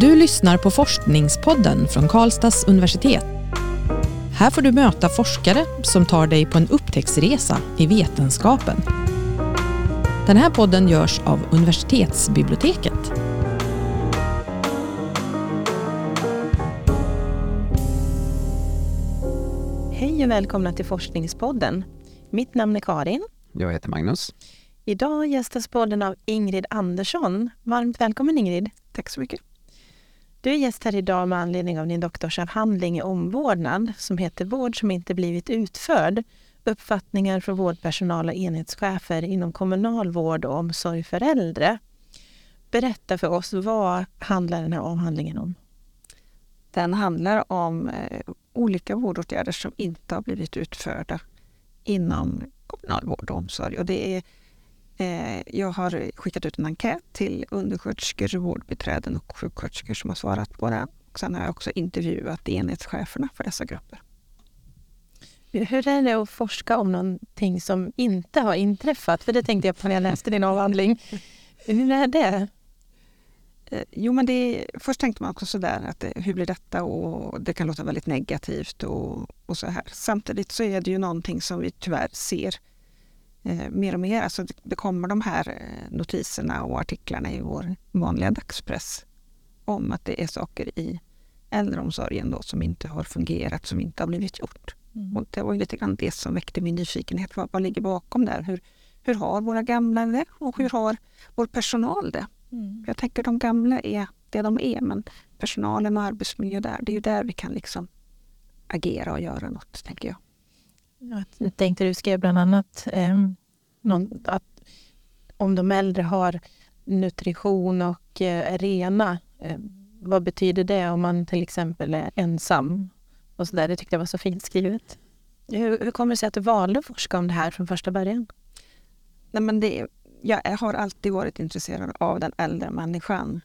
Du lyssnar på Forskningspodden från Karlstads universitet. Här får du möta forskare som tar dig på en upptäcktsresa i vetenskapen. Den här podden görs av universitetsbiblioteket. Hej och välkomna till Forskningspodden. Mitt namn är Karin. Jag heter Magnus. Idag gästas podden av Ingrid Andersson. Varmt välkommen Ingrid. Tack så mycket. Du är gäst här idag med anledning av din doktorsavhandling i omvårdnad som heter Vård som inte blivit utförd. Uppfattningar från vårdpersonal och enhetschefer inom kommunal vård och omsorg för äldre. Berätta för oss, vad handlar den här avhandlingen om? Den handlar om eh, olika vårdåtgärder som inte har blivit utförda inom kommunal vård och omsorg. Och det är, eh, jag har skickat ut en enkät till undersköterskor, vårdbiträden och sjuksköterskor som har svarat på den. Och sen har jag också intervjuat enhetscheferna för dessa grupper. Hur är det att forska om någonting som inte har inträffat? För det tänkte jag på när jag läste din avhandling. Hur är det? Eh, jo, men det, först tänkte man också sådär att det, hur blir detta och det kan låta väldigt negativt och, och så här. Samtidigt så är det ju någonting som vi tyvärr ser eh, mer och mer. Alltså det, det kommer de här eh, notiserna och artiklarna i vår vanliga dagspress om att det är saker i äldreomsorgen då som inte har fungerat, som inte har blivit gjort. Mm. Och det var ju lite grann det som väckte min nyfikenhet. Vad, vad ligger bakom där? Hur, hur har våra gamla det och hur har vår personal det? Mm. Jag tänker de gamla är det de är, men personalen och arbetsmiljö där, det är ju där vi kan liksom agera och göra något, tänker jag. Jag tänkte du skrev bland annat eh, någon, att om de äldre har nutrition och eh, är rena, eh, vad betyder det om man till exempel är ensam? Och så där. Det tyckte jag var så fint skrivet. Hur, hur kommer det sig att du valde att forska om det här från första början? Nej, men det, jag har alltid varit intresserad av den äldre människan.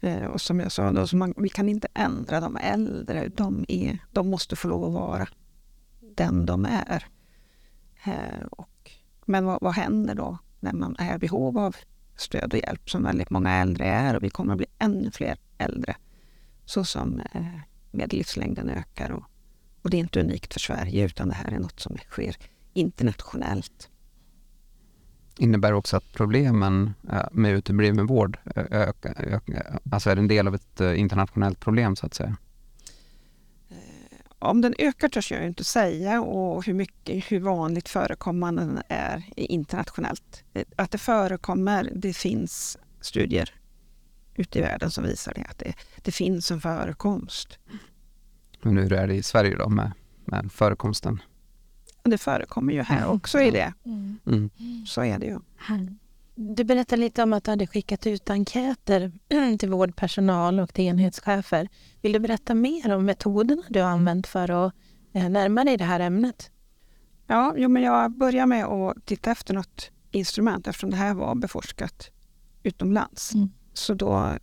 Eh, och som jag sa, då, man, vi kan inte ändra de äldre. De, är, de måste få lov att vara den de är. Eh, och, men vad, vad händer då när man är i behov av stöd och hjälp, som väldigt många äldre är och vi kommer att bli ännu fler äldre. Så som eh, medellivslängden ökar. Och, och det är inte unikt för Sverige utan det här är något som sker internationellt innebär också att problemen eh, med utebliven vård ökar, ökar, alltså är en del av ett internationellt problem så att säga? Om den ökar törs jag inte säga och hur mycket, hur vanligt förekommande den är internationellt. Att det förekommer, det finns studier ute i världen som visar det, att det, det finns en förekomst. Men hur är det i Sverige då med, med förekomsten? Det förekommer ju här också i det. Mm. Mm. Så är det ju. Du berättade lite om att du hade skickat ut enkäter till vårdpersonal och till enhetschefer. Vill du berätta mer om metoderna du har använt för att eh, närma dig det här ämnet? Ja, jo, men jag börjar med att titta efter något instrument eftersom det här var beforskat utomlands. Mm. Så då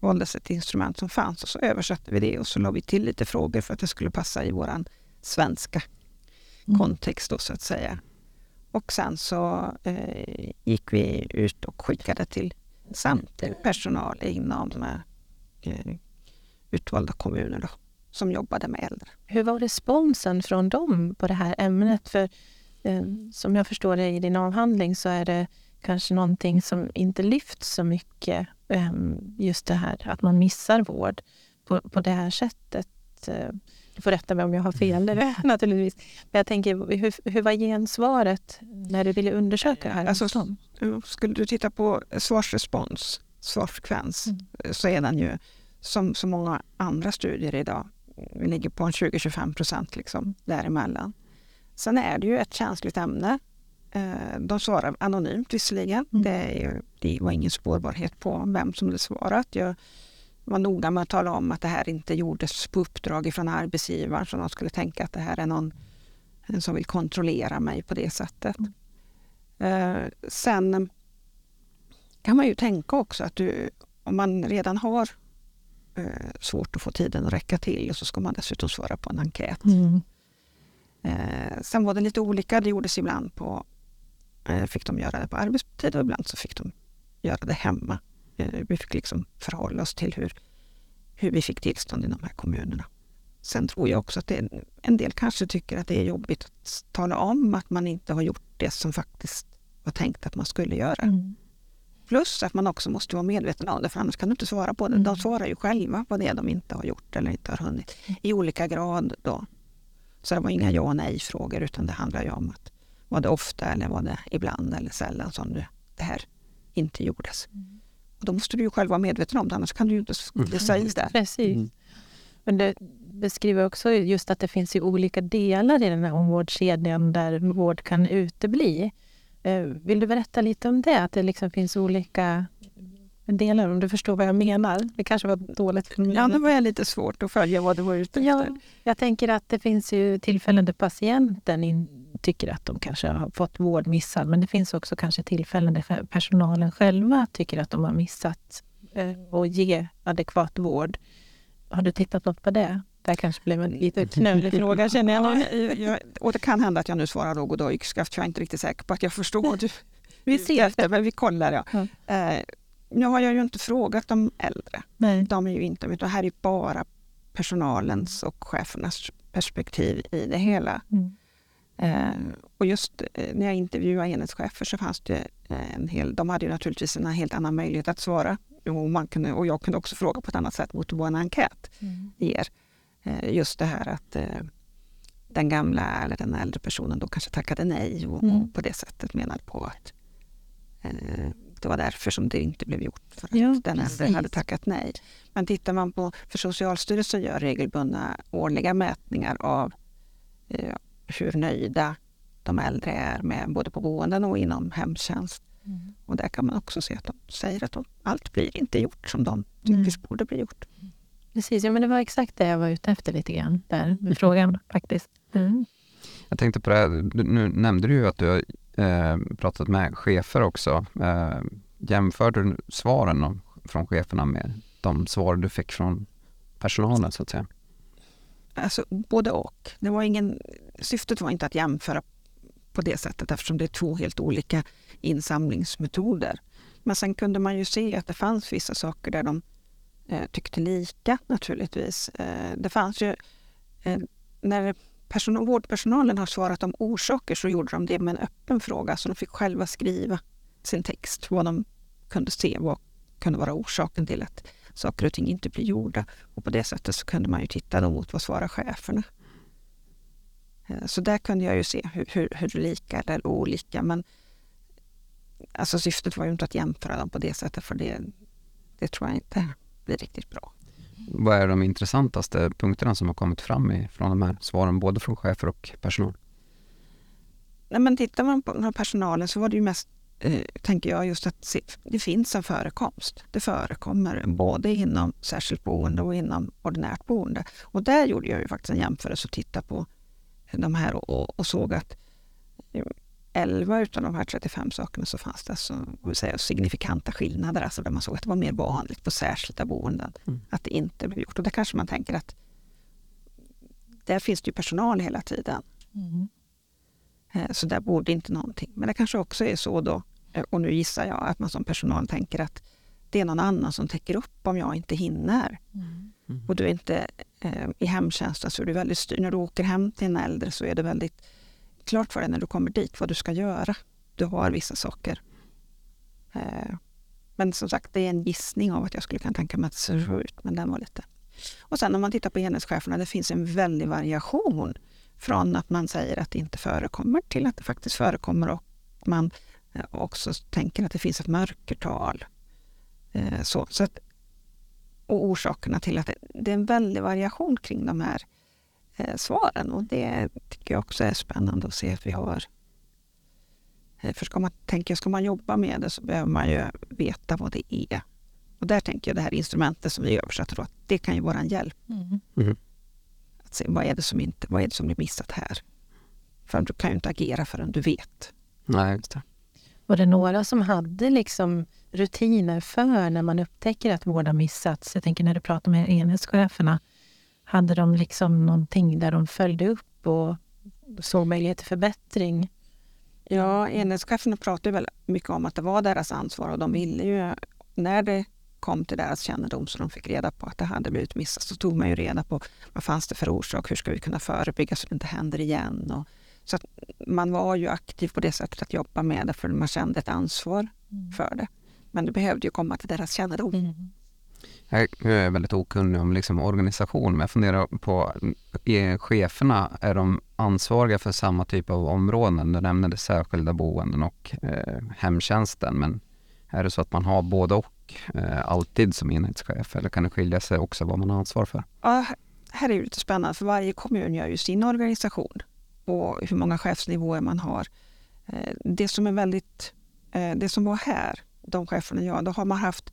valdes ett instrument som fanns och så översatte vi det och så la vi till lite frågor för att det skulle passa i våran svenska Mm. kontext då så att säga. Och sen så eh, gick vi ut och skickade till samtlig personal inom eh, utvalda kommuner då, som jobbade med äldre. Hur var responsen från dem på det här ämnet? För eh, som jag förstår det i din avhandling så är det kanske någonting som inte lyfts så mycket. Eh, just det här att man missar vård på, på det här sättet. Eh. Eh, du får rätta mig om jag har fel naturligtvis. Men jag tänker, hur, hur var gensvaret när du ville undersöka det här? Alltså, skulle du titta på svarsrespons, svarsfrekvens, mm. så är den ju som så många andra studier idag. Vi ligger på en 20-25 procent liksom, däremellan. Sen är det ju ett känsligt ämne. Eh, de svarar anonymt visserligen. Mm. Det, är, det var ingen spårbarhet på vem som hade svarat. Jag var noga med att tala om att det här inte gjordes på uppdrag från arbetsgivaren så de skulle tänka att det här är någon som vill kontrollera mig på det sättet. Mm. Eh, sen kan man ju tänka också att du, om man redan har eh, svårt att få tiden att räcka till så ska man dessutom svara på en enkät. Mm. Eh, sen var det lite olika. Det gjordes ibland på, fick de göra det på arbetstid och ibland så fick de göra det hemma. Eh, vi fick liksom förhålla oss till hur, hur vi fick tillstånd i de här kommunerna. Sen tror jag också att det, en del kanske tycker att det är jobbigt att tala om att man inte har gjort det som faktiskt var tänkt att man skulle göra. Mm. Plus att man också måste vara medveten om det, för annars kan du inte svara på det. De Mm. svarar ju själva vad det de inte har gjort eller inte har hunnit. I olika grad då. Så det var inga ja och nej-frågor, utan det handlar ju om att var det ofta eller var det ibland eller sällan som det, det här inte gjordes. Och då måste du ju själv vara medveten om det, annars kan du ju inte Mm. det. Precis. Mm. Men det beskriver också just att det finns ju olika delar i den här omvårdkedjan där vård kan utebli. Eh, Vill du berätta lite om det? Att det liksom finns olika delar, om du förstår vad jag menar. Det kanske var dåligt Ja, formulerat. det var jag lite svårt att följa vad du var ute efter. Ja, jag tänker att det finns ju tillfällen där patienten in, tycker att de kanske har fått vård missad. Men det finns också kanske tillfällen där personalen själva tycker att de har missat eh, att ge adekvat vård. Har du tittat något på det? Det här kanske blev en lite knölig fråga känner jag. Ja, jag, och det kan hända att jag nu svarar rogodojkska, för jag är inte riktigt säker på att jag förstår vad du Vi ser. efter, men vi kollar. Ja. Ja. Eh, nu har jag ju inte frågat de äldre. Nej. De är ju inte, utan här är bara personalens och chefernas perspektiv i det hela. Mm. Eh, och just eh, när jag intervjuade enhetschefer så fanns det eh, en hel, de hade ju naturligtvis en helt annan möjlighet att svara. Och, man kunde, och jag kunde också fråga på ett annat sätt mot vad en enkät Mm. ger. Eh, just det här att eh, den gamla eller den äldre personen då kanske tackade nej och, Mm. och på det sättet menade på att eh, det var därför som det inte blev gjort. För att Ja, den äldre precis. hade tackat nej. Men tittar man på, för Socialstyrelsen gör regelbundna årliga mätningar av eh, hur nöjda de äldre är med både på boenden och inom hemtjänst. Mm. Och där kan man också se att de säger att de, allt blir inte gjort som de tycker Mm. borde bli gjort. Precis, ja, men det var exakt det jag var ute efter lite grann där med frågan faktiskt. Mm. Jag tänkte på det, här, nu nämnde du ju att du har eh, pratat med chefer också. Eh, jämförde du svaren om, från cheferna med de svar du fick från personalen så att säga? Alltså både och. Det var ingen, syftet var inte att jämföra på det sättet eftersom det är två helt olika insamlingsmetoder. Men sen kunde man ju se att det fanns vissa saker där de eh, tyckte lika naturligtvis. Eh, det fanns ju, eh, när person, vårdpersonalen har svarat om orsaker så gjorde de det med en öppen fråga så de fick själva skriva sin text, vad de kunde se, vad kunde vara orsaken till att saker och ting inte blir gjorda. Och på det sättet så kunde man ju titta då mot vad svarar cheferna. Eh, så där kunde jag ju se hur, hur, hur lika eller olika. Men alltså syftet var ju inte att jämföra dem på det sättet för det, det tror jag inte blir riktigt bra. Vad är de intressantaste punkterna som har kommit fram i, från de här svaren, både från chefer och personal? Nej, men tittar man på den här personalen så var det ju mest, eh, tänker jag, just att se, det finns en förekomst. Det förekommer både inom särskilt boende och inom ordinärt boende. Och där gjorde jag ju faktiskt en jämförelse och tittade på de här och, och, och såg att 11 utav de här 35 sakerna så fanns det alltså, säga, signifikanta skillnader, alltså där man såg att det var mer vanligt på särskilda boenden Mm. att det inte blev gjort. Och där kanske man tänker att där finns det ju personal hela tiden. Mm. Eh, Så där borde inte någonting. Men det kanske också är så då, eh, och nu gissar jag, att man som personal tänker att det är någon annan som täcker upp om jag inte hinner. Mm. Och du är inte eh, i hemtjänsten så är du väldigt styrd. När du åker hem till en äldre så är det väldigt klart för dig när du kommer dit vad du ska göra. Du har vissa saker. Eh, men som sagt, det är en gissning av att jag skulle kunna tänka mig att det ser ut, men den var lite... Och sen om man tittar på enhetscheferna, det finns en väldig variation från att man säger att det inte förekommer till att det faktiskt förekommer och man eh, också tänker att det finns ett mörkertal. Eh, Så, så att, och orsakerna till att det, det är en väldig variation kring de här eh, svaren och det tycker jag också är spännande att se att vi har. Eh, för ska man, tänker jag, ska man jobba med det så behöver man ju veta vad det är. Och där tänker jag det här instrumentet som vi översätter då, att det kan ju vara en hjälp. Mm. Att se vad är det som, inte, vad är det som blir missat här? För du kan ju inte agera förrän du vet. Nej. Var det några som hade liksom rutiner för när man upptäcker att vård har missats? Jag tänker när du pratar med enhetscheferna. Hade de liksom någonting där de följde upp och såg möjlighet till förbättring? Ja, enhetscheferna pratade väl mycket om att det var deras ansvar och de ville ju, när det kom till deras kännedom så de fick reda på att det hade blivit missat så tog man ju reda på vad fanns det för orsak, hur ska vi kunna förebygga så det inte händer igen. Och, så att man var ju aktiv på det sättet att jobba med det för man kände ett ansvar mm. för det. Men det behövde ju komma till deras kännedom. Mm. Jag är väldigt okunnig om liksom organisation, men jag funderar på, är cheferna, är de ansvariga för samma typ av områden? Du nämnde särskilda boenden och eh, hemtjänsten, men är det så att man har både och eh, alltid som enhetschef eller kan det skilja sig också vad man har ansvar för? Ja, här är det lite spännande för varje kommun gör ju sin organisation och hur många chefsnivåer man har. Eh, det som är väldigt, eh, det som var här, de cheferna jag, då har man haft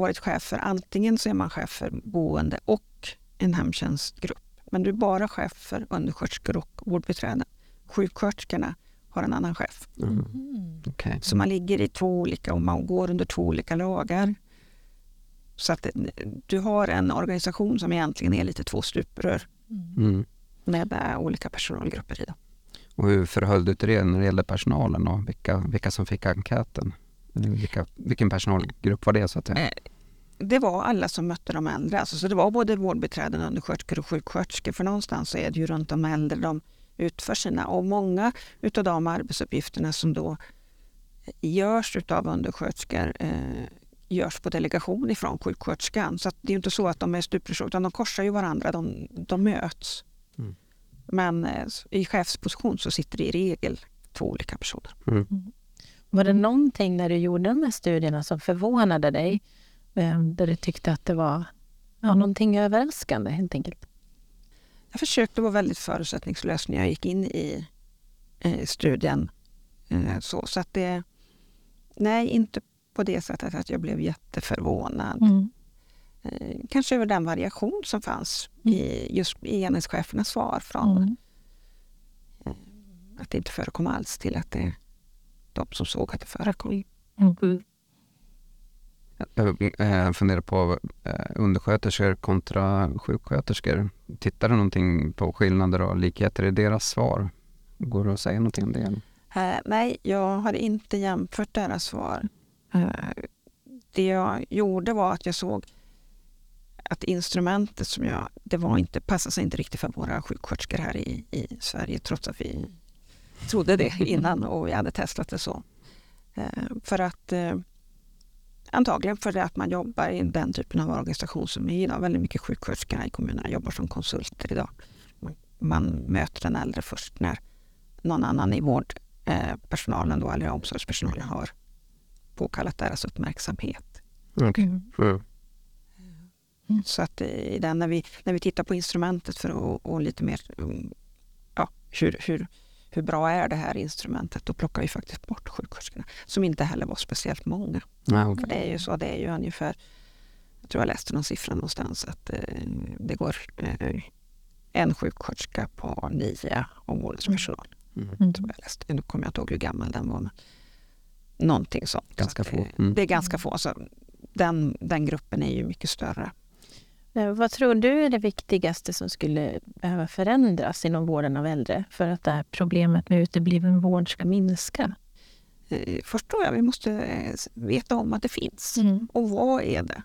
varit chef för antingen så är man chef för boende och en hemtjänstgrupp. Men du är bara chef för undersköterskor och vårdbiträden. Sjuksköterskorna har en annan chef. Mm. mm. Okay. Så man ligger i två olika och man går under två olika lagar. Så att du har en organisation som egentligen är lite två stuprör mm. med olika personalgrupper i. Det. Och hur förhöll du till det när det gällde personalen och vilka, vilka som fick enkäten? Vilka, vilken personalgrupp var det? så att säga? Eh, det var alla som mötte de äldre. Alltså, så det var både vårdbiträden, undersköterskor och sjuksköterskor. För någonstans så är det ju runt de äldre de utför sina. Och många utav de arbetsuppgifterna som då görs utav undersköterskor eh, görs på delegation ifrån sjuksköterskan. Så det är inte så att de är stuprör utan de korsar ju varandra, de, de möts. Mm. Men eh, i chefsposition så sitter det i regel två olika personer. Mm. Mm. Var det någonting när du gjorde de här studierna som förvånade dig? Eh, där du tyckte att det var ja, någonting överraskande helt enkelt? Jag försökte vara väldigt förutsättningslös när jag gick in i eh, studien. Eh, så, så att det... Nej, inte på det sättet att jag blev jätteförvånad. Mm. Eh, kanske över den variation som fanns mm. i just i enhetschefernas svar från mm. Att det inte förekom alls till att det de som såg att det förekom. Mm. Jag funderar på eh, undersköterskor kontra sjuksköterskor. Tittar du någonting på skillnader och likheter i deras svar? Går det att säga någonting om det? Uh, nej, jag har inte jämfört deras svar. Uh, det jag gjorde var att jag såg att instrumentet som jag... Det var inte, passade sig inte riktigt för våra sjuksköterskor här i, i Sverige trots att vi trodde det innan och vi hade testat det så. Eh, för att eh, antagligen för att man jobbar i den typen av organisation som är idag. Väldigt mycket sjuksköterskorna i kommunerna jobbar som konsulter idag. Man möter den äldre först när någon annan i vårdpersonalen då, eller omsorgspersonalen har påkallat deras uppmärksamhet. Okay. Mm. Mm. Så att i den, när, vi, när vi tittar på instrumentet för att och lite mer ja, hur, hur, hur bra är det här instrumentet? Då plockar vi faktiskt bort sjuksköterskorna, som inte heller var speciellt många. Ah, okay. För det är ju så, det är ju ungefär, jag tror jag läste någon siffra någonstans, att eh, det går eh, en sjuksköterska på nio omvårdnadspersonal. Mm. Mm. Tror jag läste. Nu kommer jag inte ihåg hur gammal den var. Men någonting sånt. Ganska så få. Mm. Det är ganska få. Så den, den gruppen är ju mycket större. Eh, vad tror du är det viktigaste som skulle behöva förändras inom vården av äldre för att det här problemet med utebliven vård ska minska? Eh, först tror jag vi måste eh, veta om att det finns. Mm. Och vad är det?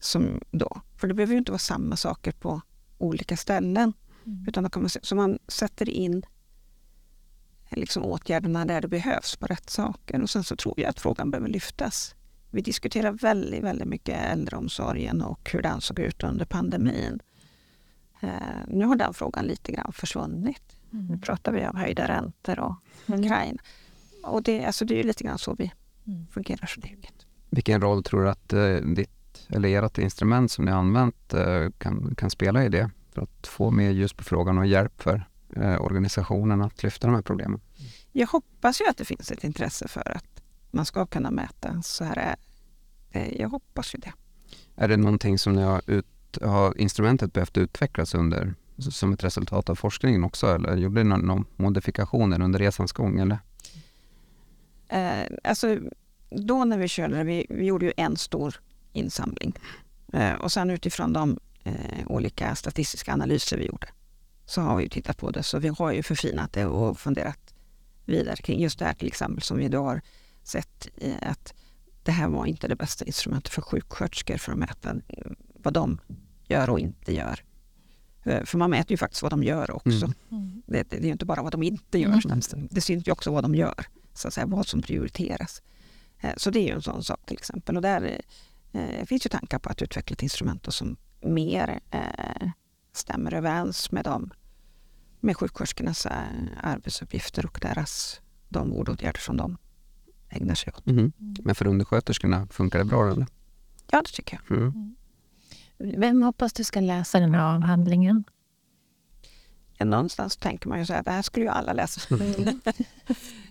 Som då? För det behöver ju inte vara samma saker på olika ställen. Mm. Utan man, så man sätter in liksom åtgärderna där det behövs på rätt saker. Och sen så tror jag att frågan behöver lyftas. Vi diskuterar väldigt, väldigt mycket äldreomsorgen och hur den såg ut under pandemin. Eh, nu har den frågan lite grann försvunnit. Mm. Nu pratar vi om höjda räntor och mm. Ukraina. Och det, alltså det är ju lite grann så vi mm. fungerar. Så det är Vilken roll tror du att eh, ditt, eller ert instrument som ni har använt eh, kan, kan spela i det? För att få mer ljus på frågan och hjälp för eh, organisationen att lyfta de här problemen? Jag hoppas ju att det finns ett intresse för att man ska kunna mäta. Så här är, jag hoppas ju det. Är det någonting som ni har, ut, har instrumentet behövt utvecklas under som ett resultat av forskningen också eller gjorde ni några modifikationer under resans gång? Eller? Eh, alltså, då när vi körde vi, vi gjorde ju en stor insamling eh, och sen utifrån de eh, olika statistiska analyser vi gjorde så har vi tittat på det. Så vi har ju förfinat det och funderat vidare kring just det här till exempel som vi då har sett att det här var inte det bästa instrumentet för sjuksköterskor för att mäta eh, vad de gör och inte gör. Eh, för man mäter ju faktiskt vad de gör också. Mm. Det, det är ju inte bara vad de inte gör. Mm. Det syns ju också vad de gör, så att säga, vad som prioriteras. Eh, Så det är ju en sån sak till exempel. Och där eh, finns ju tankar på att utveckla ett instrument som mer eh, stämmer överens med, dem, med sjuksköterskornas eh, arbetsuppgifter och deras, de vårdåtgärder som de ägnar sig åt. Mhm. Men för undersköterskorna, funkar det bra eller? Ja, det tycker jag. Mm. Vem hoppas du ska läsa den här avhandlingen? Ja, någonstans tänker man ju så här, det här skulle ju alla läsa.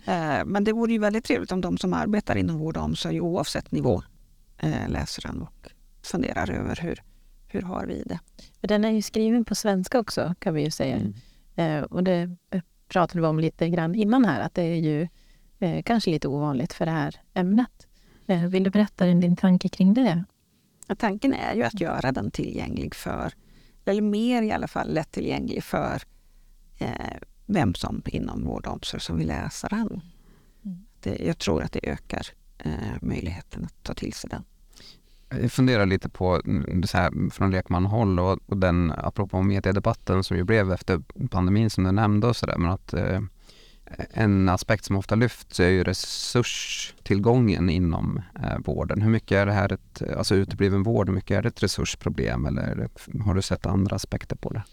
Eh, Men det vore ju väldigt trevligt om de som arbetar inom vård och omsorg oavsett nivå eh, läser den och funderar över hur, hur har vi det. För den är ju skriven på svenska också kan vi ju säga. Mm. Eh, och det pratade vi om lite grann innan här, att det är ju kanske lite ovanligt för det här ämnet. Eh, vill du berätta din, din tanke kring det? Ja, Tanken är ju att göra den tillgänglig för, eller mer i alla fall lättillgänglig för eh, vem som inom vård och omsorg som vill läsa den. Mm. Det, jag tror att det ökar eh, möjligheten att ta till sig den. Jag funderar lite på mm, så här, från lekmanhåll och, och den, apropå mediedebatten som ju blev efter pandemin som du nämnde och sådär, men att eh, en aspekt som ofta lyfts är ju resurstillgången inom eh, vården. Hur mycket är det här ett, alltså utebliven vård, hur mycket är det ett resursproblem eller har du sett andra aspekter på det?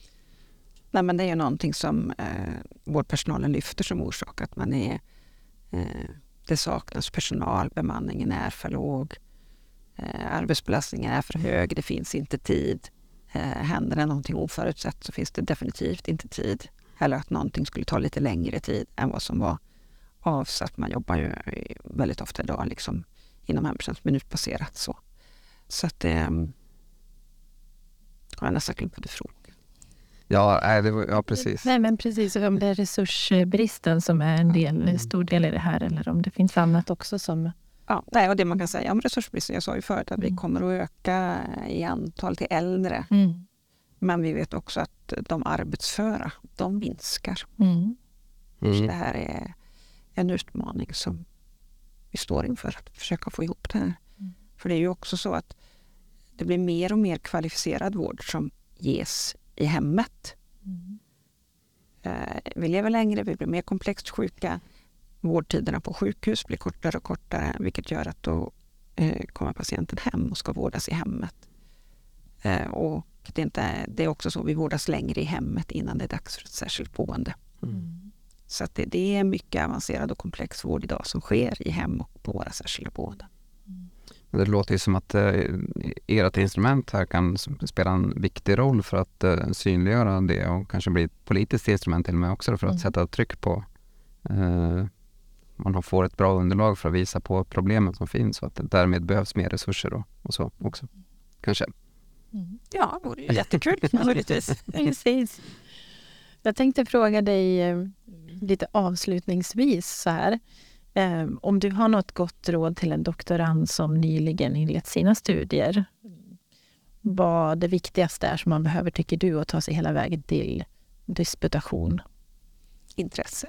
Nej, men det är ju någonting som eh, vårdpersonalen lyfter som orsak, att man är, eh, det saknas personal, bemanningen är för låg, eh, arbetsbelastningen är för hög, det finns inte tid. Eh, händer det någonting oförutsett så finns det definitivt inte tid. Eller att någonting skulle ta lite längre tid än vad som var avsatt. Man jobbar ju väldigt ofta idag liksom inom hemtjänst minutbaserat så. Så att det... Eh, har jag nästan glömt vad du frågade. Ja, det var, ja precis. Nej, men precis. Om det är resursbristen som är en del, en stor del i det här eller om det finns annat också som... Ja, nej, och det man kan säga om resursbristen, jag sa ju förut att vi Mm. kommer att öka i antal till äldre. Mm. Men vi vet också att de arbetsföra, de minskar. Mm. Så Mm. det här är en utmaning som vi står inför, att försöka få ihop det här. Mm. För det är ju också så att det blir mer och mer kvalificerad vård som ges i hemmet. Mm. Eh, vi lever längre, vi blir mer komplext sjuka. Vårdtiderna på sjukhus blir kortare och kortare vilket gör att då eh, kommer patienten hem och ska vårdas i hemmet. Eh, och det är, inte, det är också så vi vårdas längre i hemmet innan det är dags för ett särskilt boende. Mm. Så det, det är mycket avancerad och komplex vård idag som sker i hem och på våra särskilda boenden. Det låter ju som att eh, ert instrument här kan spela en viktig roll för att eh, synliggöra det och kanske bli ett politiskt instrument till och med också för att Mm. sätta tryck på eh, man får ett bra underlag för att visa på problemen som finns och att det därmed behövs mer resurser då, och så också. Kanske. Mm. Ja, det vore ju jättekul naturligtvis. Precis. Jag tänkte fråga dig eh, lite avslutningsvis så här. Eh, om du har något gott råd till en doktorand som nyligen inlett sina studier. Vad det viktigaste är som man behöver, tycker du, att ta sig hela vägen till disputation. Intresse.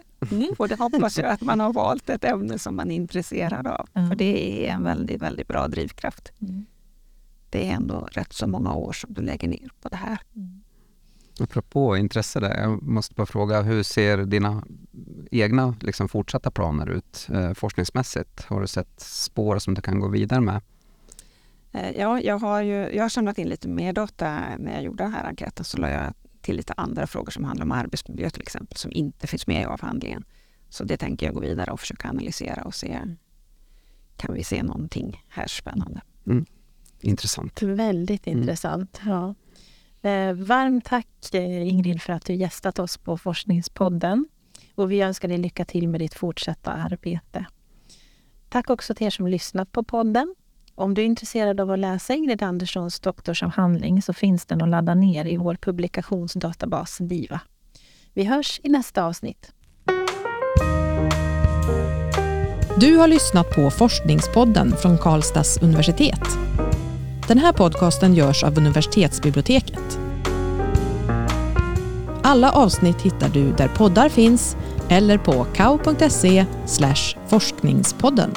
Och det hoppas jag att man har valt ett ämne som man är intresserad av. Ja. För det är en väldigt, väldigt bra drivkraft. Mm. Det är ändå rätt så många år som du lägger ner på det här. Apropå intresse där, jag måste bara fråga, hur ser dina egna liksom, fortsatta planer ut eh, forskningsmässigt? Har du sett spår som du kan gå vidare med? Eh, Ja, jag har, ju, jag har samlat in lite mer data när jag gjorde den här enkäten. Så la jag till lite andra frågor som handlar om arbetsmiljö till exempel, som inte finns med i avhandlingen. Så det tänker jag gå vidare och försöka analysera och se, kan vi se någonting här spännande? Intressant. Väldigt Mm. intressant. Ja. Eh, varmt tack eh, Ingrid för att du gästat oss på Forskningspodden. Och vi önskar dig lycka till med ditt fortsatta arbete. Tack också till er som lyssnat på podden. Om du är intresserad av att läsa Ingrid Anderssons doktorsavhandling så finns den att ladda ner i vår publikationsdatabas DIVA. Vi hörs i nästa avsnitt. Du har lyssnat på Forskningspodden från Karlstads universitet. Den här podcasten görs av universitetsbiblioteket. Alla avsnitt hittar du där poddar finns eller på kao.se forskningspodden.